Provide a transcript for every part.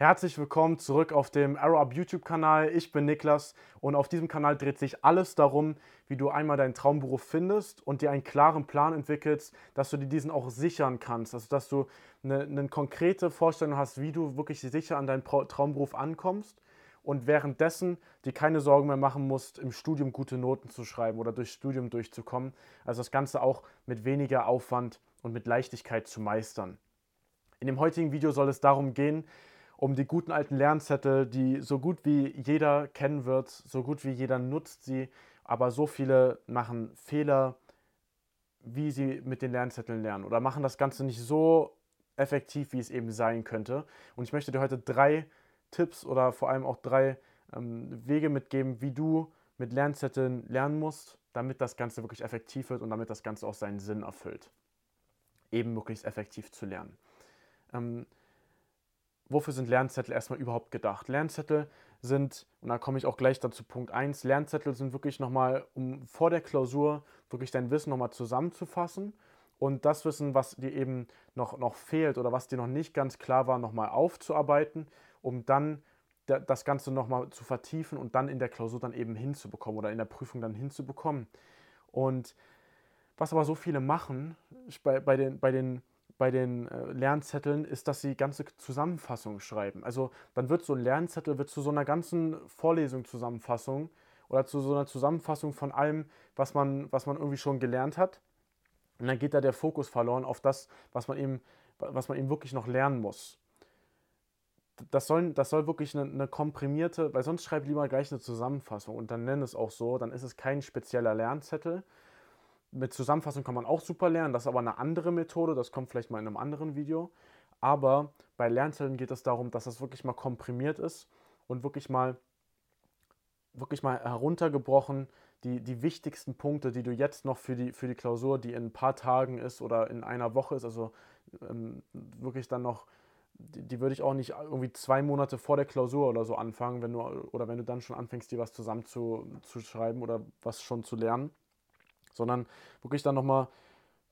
Herzlich willkommen zurück auf dem Arrow Up YouTube-Kanal. Ich bin Niklas und auf diesem Kanal dreht sich alles darum, wie du einmal deinen Traumberuf findest und dir einen klaren Plan entwickelst, dass du dir diesen auch sichern kannst. Also, dass du eine, eine konkrete Vorstellung hast, wie du wirklich sicher an deinen Traumberuf ankommst und währenddessen dir keine Sorgen mehr machen musst, im Studium gute Noten zu schreiben oder durchs Studium durchzukommen. Also, das Ganze auch mit weniger Aufwand und mit Leichtigkeit zu meistern. In dem heutigen Video soll es darum gehen, um die guten alten Lernzettel, die so gut wie jeder kennen wird, so gut wie jeder nutzt sie, aber so viele machen Fehler, wie sie mit den Lernzetteln lernen oder machen das Ganze nicht so effektiv, wie es eben sein könnte. Und ich möchte dir heute drei Tipps oder vor allem auch drei ähm, Wege mitgeben, wie du mit Lernzetteln lernen musst, damit das Ganze wirklich effektiv wird und damit das Ganze auch seinen Sinn erfüllt. Eben möglichst effektiv zu lernen. Ähm, wofür sind Lernzettel erstmal überhaupt gedacht? Lernzettel sind, und da komme ich auch gleich dazu, Punkt 1, Lernzettel sind wirklich nochmal, um vor der Klausur wirklich dein Wissen nochmal zusammenzufassen und das Wissen, was dir eben noch, noch fehlt oder was dir noch nicht ganz klar war, nochmal aufzuarbeiten, um dann das Ganze nochmal zu vertiefen und dann in der Klausur dann eben hinzubekommen oder in der Prüfung dann hinzubekommen. Und was aber so viele machen bei, bei, den, bei den bei den äh, Lernzetteln ist, dass sie ganze Zusammenfassungen schreiben. Also dann wird so ein Lernzettel wird zu so einer ganzen Vorlesung Zusammenfassung oder zu so einer Zusammenfassung von allem, was man, was man irgendwie schon gelernt hat. Und dann geht da der Fokus verloren auf das, was man eben, was man eben wirklich noch lernen muss. Das soll, das soll wirklich eine, eine komprimierte, weil sonst schreib lieber gleich eine Zusammenfassung und dann nenn es auch so, dann ist es kein spezieller Lernzettel, mit Zusammenfassung kann man auch super lernen, das ist aber eine andere Methode, das kommt vielleicht mal in einem anderen Video. Aber bei Lernzetteln geht es darum, dass das wirklich mal komprimiert ist und wirklich mal, wirklich mal heruntergebrochen, die, die wichtigsten Punkte, die du jetzt noch für die, für die Klausur, die in ein paar Tagen ist oder in einer Woche ist, also ähm, wirklich dann noch, die, die, würde ich auch nicht irgendwie zwei Monate vor der Klausur oder so anfangen, wenn du, oder wenn du dann schon anfängst, dir was zusammenzuschreiben oder was schon zu lernen sondern wirklich dann nochmal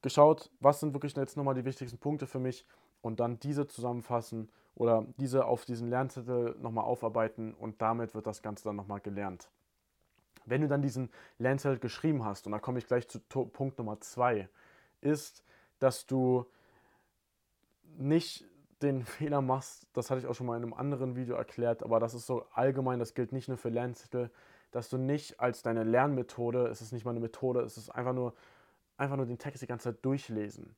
geschaut, was sind wirklich jetzt nochmal die wichtigsten Punkte für mich und dann diese zusammenfassen oder diese auf diesen Lernzettel nochmal aufarbeiten und damit wird das Ganze dann nochmal gelernt. Wenn du dann diesen Lernzettel geschrieben hast, und da komme ich gleich zu Punkt Nummer zwei, ist, dass du nicht den Fehler machst, das hatte ich auch schon mal in einem anderen Video erklärt, aber das ist so allgemein, das gilt nicht nur für Lernzettel, dass du nicht als deine Lernmethode, es ist nicht mal eine Methode, es ist einfach nur, einfach nur den Text die ganze Zeit durchlesen.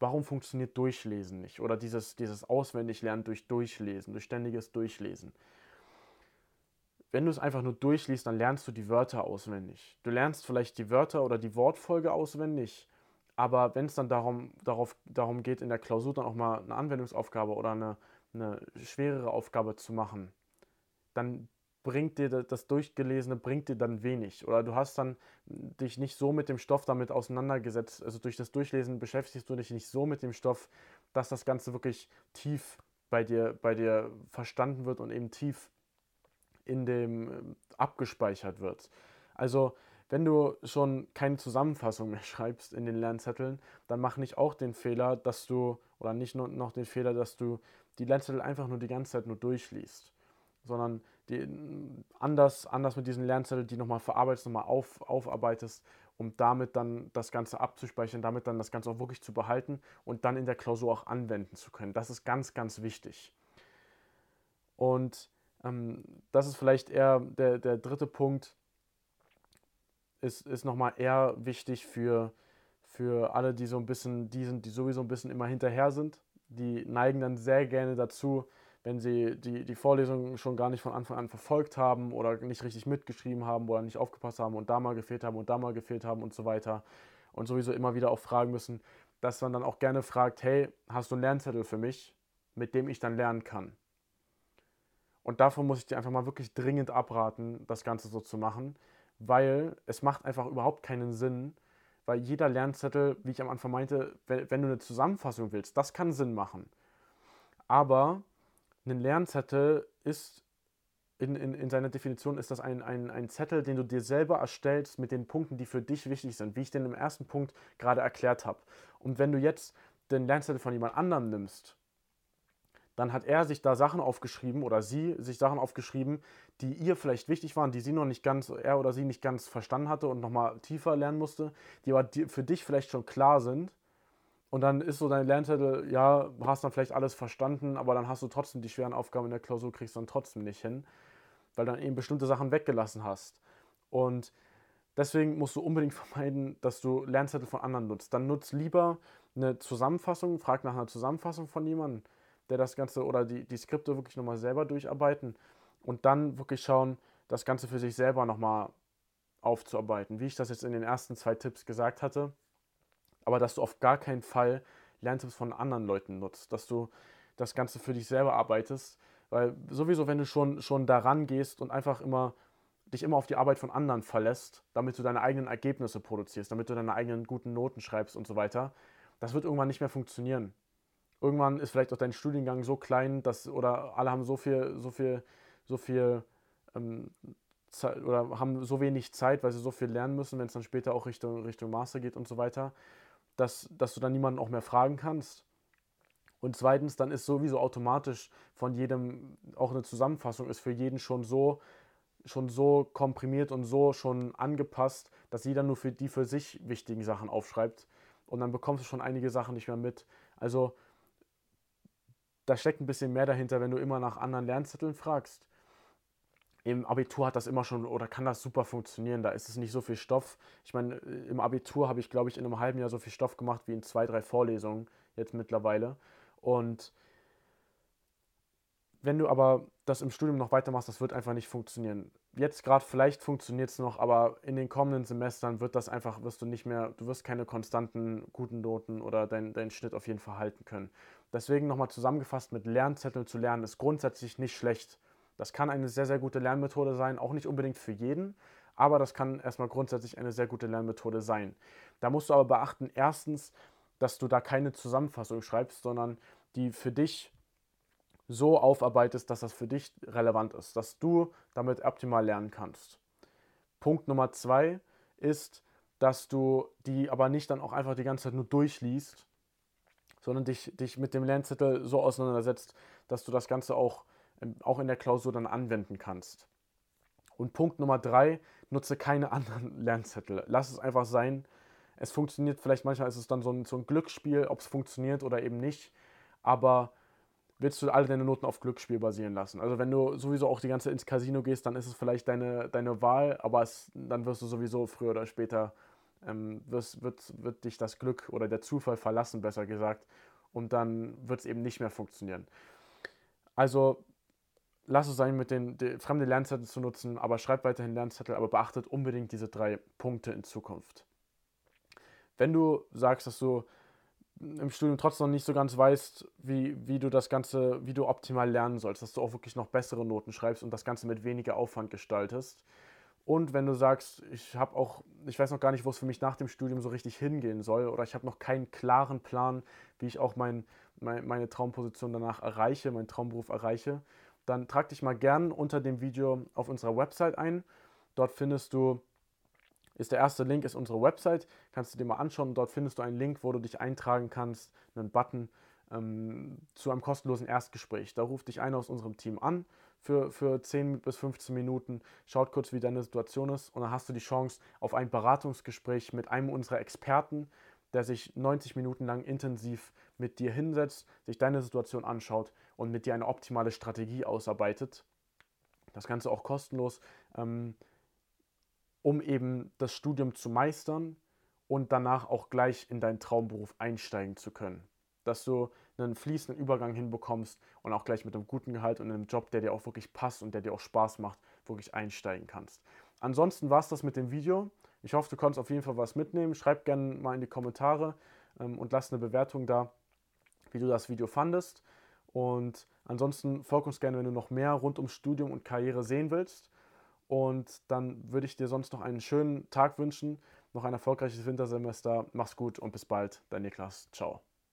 Warum funktioniert Durchlesen nicht? Oder dieses, dieses Auswendiglernen durch Durchlesen, durch ständiges Durchlesen. Wenn du es einfach nur durchliest, dann lernst du die Wörter auswendig. Du lernst vielleicht die Wörter oder die Wortfolge auswendig, aber wenn es dann darum, darauf, darum geht, in der Klausur dann auch mal eine Anwendungsaufgabe oder eine, eine schwerere Aufgabe zu machen, dann bringt dir das Durchgelesene, bringt dir dann wenig. Oder du hast dann dich nicht so mit dem Stoff damit auseinandergesetzt. Also durch das Durchlesen beschäftigst du dich nicht so mit dem Stoff, dass das Ganze wirklich tief bei dir, bei dir verstanden wird und eben tief in dem ähm, abgespeichert wird. Also wenn du schon keine Zusammenfassung mehr schreibst in den Lernzetteln, dann mach nicht auch den Fehler, dass du, oder nicht nur noch den Fehler, dass du die Lernzettel einfach nur die ganze Zeit nur durchliest, sondern die, anders, anders mit diesen Lernzetteln, die nochmal verarbeitest, nochmal auf, aufarbeitest, um damit dann das Ganze abzuspeichern, damit dann das Ganze auch wirklich zu behalten und dann in der Klausur auch anwenden zu können. Das ist ganz, ganz wichtig. Und ähm, das ist vielleicht eher der, der dritte Punkt, ist, ist nochmal eher wichtig für, für alle, die so ein bisschen, die sind, die sowieso ein bisschen immer hinterher sind. Die neigen dann sehr gerne dazu, wenn sie die, die Vorlesung schon gar nicht von Anfang an verfolgt haben oder nicht richtig mitgeschrieben haben oder nicht aufgepasst haben und da mal gefehlt haben und da mal gefehlt haben und so weiter und sowieso immer wieder auch fragen müssen, dass man dann auch gerne fragt, hey, hast du einen Lernzettel für mich, mit dem ich dann lernen kann? Und davon muss ich dir einfach mal wirklich dringend abraten, das Ganze so zu machen, weil es macht einfach überhaupt keinen Sinn, weil jeder Lernzettel, wie ich am Anfang meinte, wenn du eine Zusammenfassung willst, das kann Sinn machen. Aber ein Lernzettel ist, in, in, in seiner Definition ist das ein, ein, ein Zettel, den du dir selber erstellst mit den Punkten, die für dich wichtig sind, wie ich den im ersten Punkt gerade erklärt habe. Und wenn du jetzt den Lernzettel von jemand anderem nimmst, dann hat er sich da Sachen aufgeschrieben oder sie sich Sachen aufgeschrieben, die ihr vielleicht wichtig waren, die sie noch nicht ganz, er oder sie nicht ganz verstanden hatte und nochmal tiefer lernen musste, die aber für dich vielleicht schon klar sind. Und dann ist so dein Lernzettel, ja, hast dann vielleicht alles verstanden, aber dann hast du trotzdem die schweren Aufgaben in der Klausur, kriegst dann trotzdem nicht hin, weil dann eben bestimmte Sachen weggelassen hast. Und deswegen musst du unbedingt vermeiden, dass du Lernzettel von anderen nutzt. Dann nutzt lieber eine Zusammenfassung, frag nach einer Zusammenfassung von jemandem der das Ganze oder die, die Skripte wirklich nochmal selber durcharbeiten und dann wirklich schauen, das Ganze für sich selber nochmal aufzuarbeiten. Wie ich das jetzt in den ersten zwei Tipps gesagt hatte, aber dass du auf gar keinen Fall Lerntipps von anderen Leuten nutzt, dass du das Ganze für dich selber arbeitest, weil sowieso, wenn du schon, schon daran gehst und einfach immer dich immer auf die Arbeit von anderen verlässt, damit du deine eigenen Ergebnisse produzierst, damit du deine eigenen guten Noten schreibst und so weiter, das wird irgendwann nicht mehr funktionieren. Irgendwann ist vielleicht auch dein Studiengang so klein, dass oder alle haben so viel, so viel, so viel ähm, Zeit, oder haben so wenig Zeit, weil sie so viel lernen müssen, wenn es dann später auch Richtung, Richtung Master geht und so weiter, dass, dass du dann niemanden auch mehr fragen kannst. Und zweitens, dann ist sowieso automatisch von jedem, auch eine Zusammenfassung ist für jeden schon so, schon so komprimiert und so schon angepasst, dass jeder nur für die für sich wichtigen Sachen aufschreibt. Und dann bekommst du schon einige Sachen nicht mehr mit. Also da steckt ein bisschen mehr dahinter, wenn du immer nach anderen Lernzetteln fragst. Im Abitur hat das immer schon oder kann das super funktionieren. Da ist es nicht so viel Stoff. Ich meine, im Abitur habe ich, glaube ich, in einem halben Jahr so viel Stoff gemacht wie in zwei, drei Vorlesungen jetzt mittlerweile. Und wenn du aber das im Studium noch weitermachst, das wird einfach nicht funktionieren. Jetzt gerade vielleicht funktioniert es noch, aber in den kommenden Semestern wird das einfach, wirst du nicht mehr, du wirst keine konstanten guten Noten oder deinen dein Schnitt auf jeden Fall halten können. Deswegen nochmal zusammengefasst, mit Lernzetteln zu lernen ist grundsätzlich nicht schlecht. Das kann eine sehr, sehr gute Lernmethode sein, auch nicht unbedingt für jeden, aber das kann erstmal grundsätzlich eine sehr gute Lernmethode sein. Da musst du aber beachten, erstens, dass du da keine Zusammenfassung schreibst, sondern die für dich so aufarbeitest, dass das für dich relevant ist, dass du damit optimal lernen kannst. Punkt Nummer zwei ist, dass du die aber nicht dann auch einfach die ganze Zeit nur durchliest, sondern dich, dich mit dem Lernzettel so auseinandersetzt, dass du das Ganze auch, auch in der Klausur dann anwenden kannst. Und Punkt Nummer drei, nutze keine anderen Lernzettel. Lass es einfach sein. Es funktioniert, vielleicht manchmal ist es dann so ein, so ein Glücksspiel, ob es funktioniert oder eben nicht. Aber willst du alle deine Noten auf Glücksspiel basieren lassen. Also wenn du sowieso auch die ganze Zeit ins Casino gehst, dann ist es vielleicht deine, deine Wahl, aber es, dann wirst du sowieso früher oder später ähm, wirst, wird, wird dich das Glück oder der Zufall verlassen, besser gesagt. Und dann wird es eben nicht mehr funktionieren. Also lass es sein, mit den, den fremden Lernzettel zu nutzen, aber schreib weiterhin Lernzettel, aber beachtet unbedingt diese drei Punkte in Zukunft. Wenn du sagst, dass du im Studium trotzdem noch nicht so ganz weißt, wie, wie du das Ganze, wie du optimal lernen sollst, dass du auch wirklich noch bessere Noten schreibst und das Ganze mit weniger Aufwand gestaltest, und wenn du sagst, ich habe auch, ich weiß noch gar nicht, wo es für mich nach dem Studium so richtig hingehen soll, oder ich habe noch keinen klaren Plan, wie ich auch mein, mein, meine Traumposition danach erreiche, meinen Traumberuf erreiche, dann trag dich mal gern unter dem Video auf unserer Website ein. Dort findest du, ist der erste Link, ist unsere Website, kannst du dir mal anschauen. Dort findest du einen Link, wo du dich eintragen kannst, einen Button ähm, zu einem kostenlosen Erstgespräch. Da ruft dich einer aus unserem Team an für, für 10 bis 15 Minuten, schaut kurz, wie deine Situation ist und dann hast du die Chance auf ein Beratungsgespräch mit einem unserer Experten, der sich 90 Minuten lang intensiv mit dir hinsetzt, sich deine Situation anschaut und mit dir eine optimale Strategie ausarbeitet. Das Ganze auch kostenlos, ähm, um eben das Studium zu meistern und danach auch gleich in deinen Traumberuf einsteigen zu können dass du einen fließenden Übergang hinbekommst und auch gleich mit einem guten Gehalt und einem Job, der dir auch wirklich passt und der dir auch Spaß macht, wirklich einsteigen kannst. Ansonsten war es das mit dem Video. Ich hoffe, du konntest auf jeden Fall was mitnehmen. Schreib gerne mal in die Kommentare ähm, und lass eine Bewertung da, wie du das Video fandest. Und ansonsten folg uns gerne, wenn du noch mehr rund ums Studium und Karriere sehen willst. Und dann würde ich dir sonst noch einen schönen Tag wünschen, noch ein erfolgreiches Wintersemester. Mach's gut und bis bald, dein Niklas. Ciao.